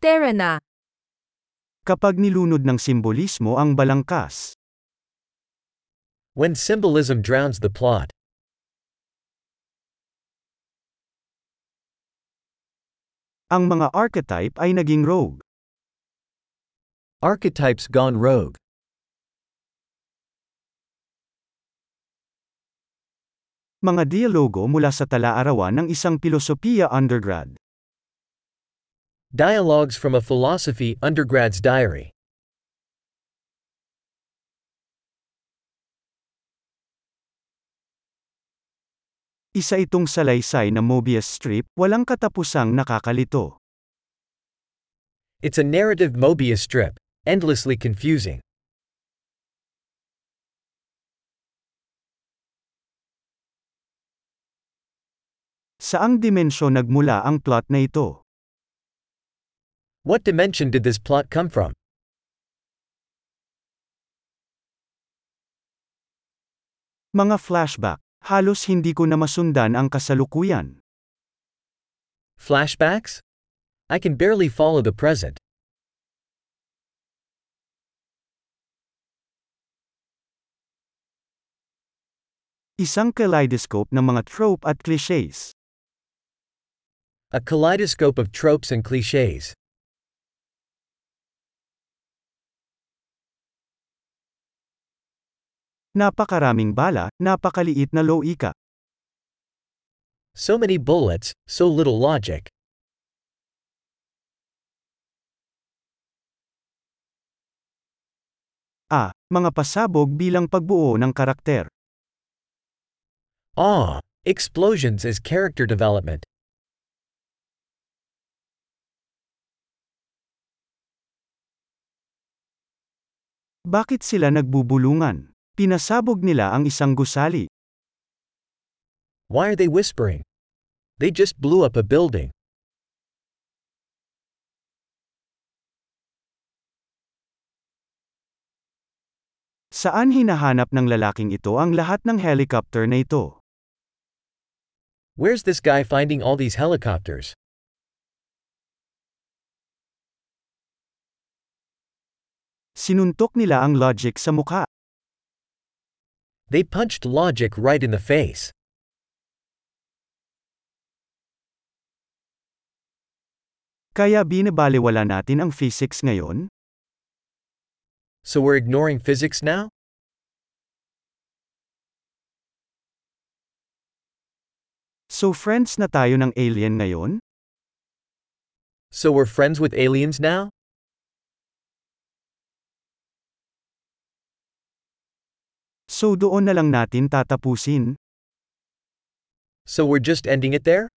Tara na. Kapag nilunod ng simbolismo ang balangkas. When symbolism drowns the plot. Ang mga archetype ay naging rogue. Archetypes gone rogue. Mga dialogo mula sa tala-arawan ng isang pilosopiya undergrad. Dialogues from a philosophy undergrad's diary. Isa itong salaysay na Mobius strip, walang katapusang nakakalito. It's a narrative Mobius strip, endlessly confusing. Saang dimensyon nagmula ang plot na ito? What dimension did this plot come from? Mga flashback. Halos hindi ko na masundan ang kasalukuyan. Flashbacks? I can barely follow the present. Isang kaleidoscope ng mga trope at clichés. A kaleidoscope of tropes and cliches. Napakaraming bala, napakaliit na loika. So many bullets, so little logic. Ah, mga pasabog bilang pagbuo ng karakter. Ah, explosions as character development. Bakit sila nagbubulungan? Pinasabog nila ang isang gusali. Why are they whispering? They just blew up a building. Saan hinahanap ng lalaking ito ang lahat ng helicopter na ito? Where's this guy finding all these helicopters? Sinuntok nila ang logic sa mukha. They punched logic right in the face. Kaya binabaliwala natin ang physics ngayon? So we're ignoring physics now? So friends na tayo ng alien ngayon? So we're friends with aliens now? So doon na lang natin tatapusin? So we're just ending it there?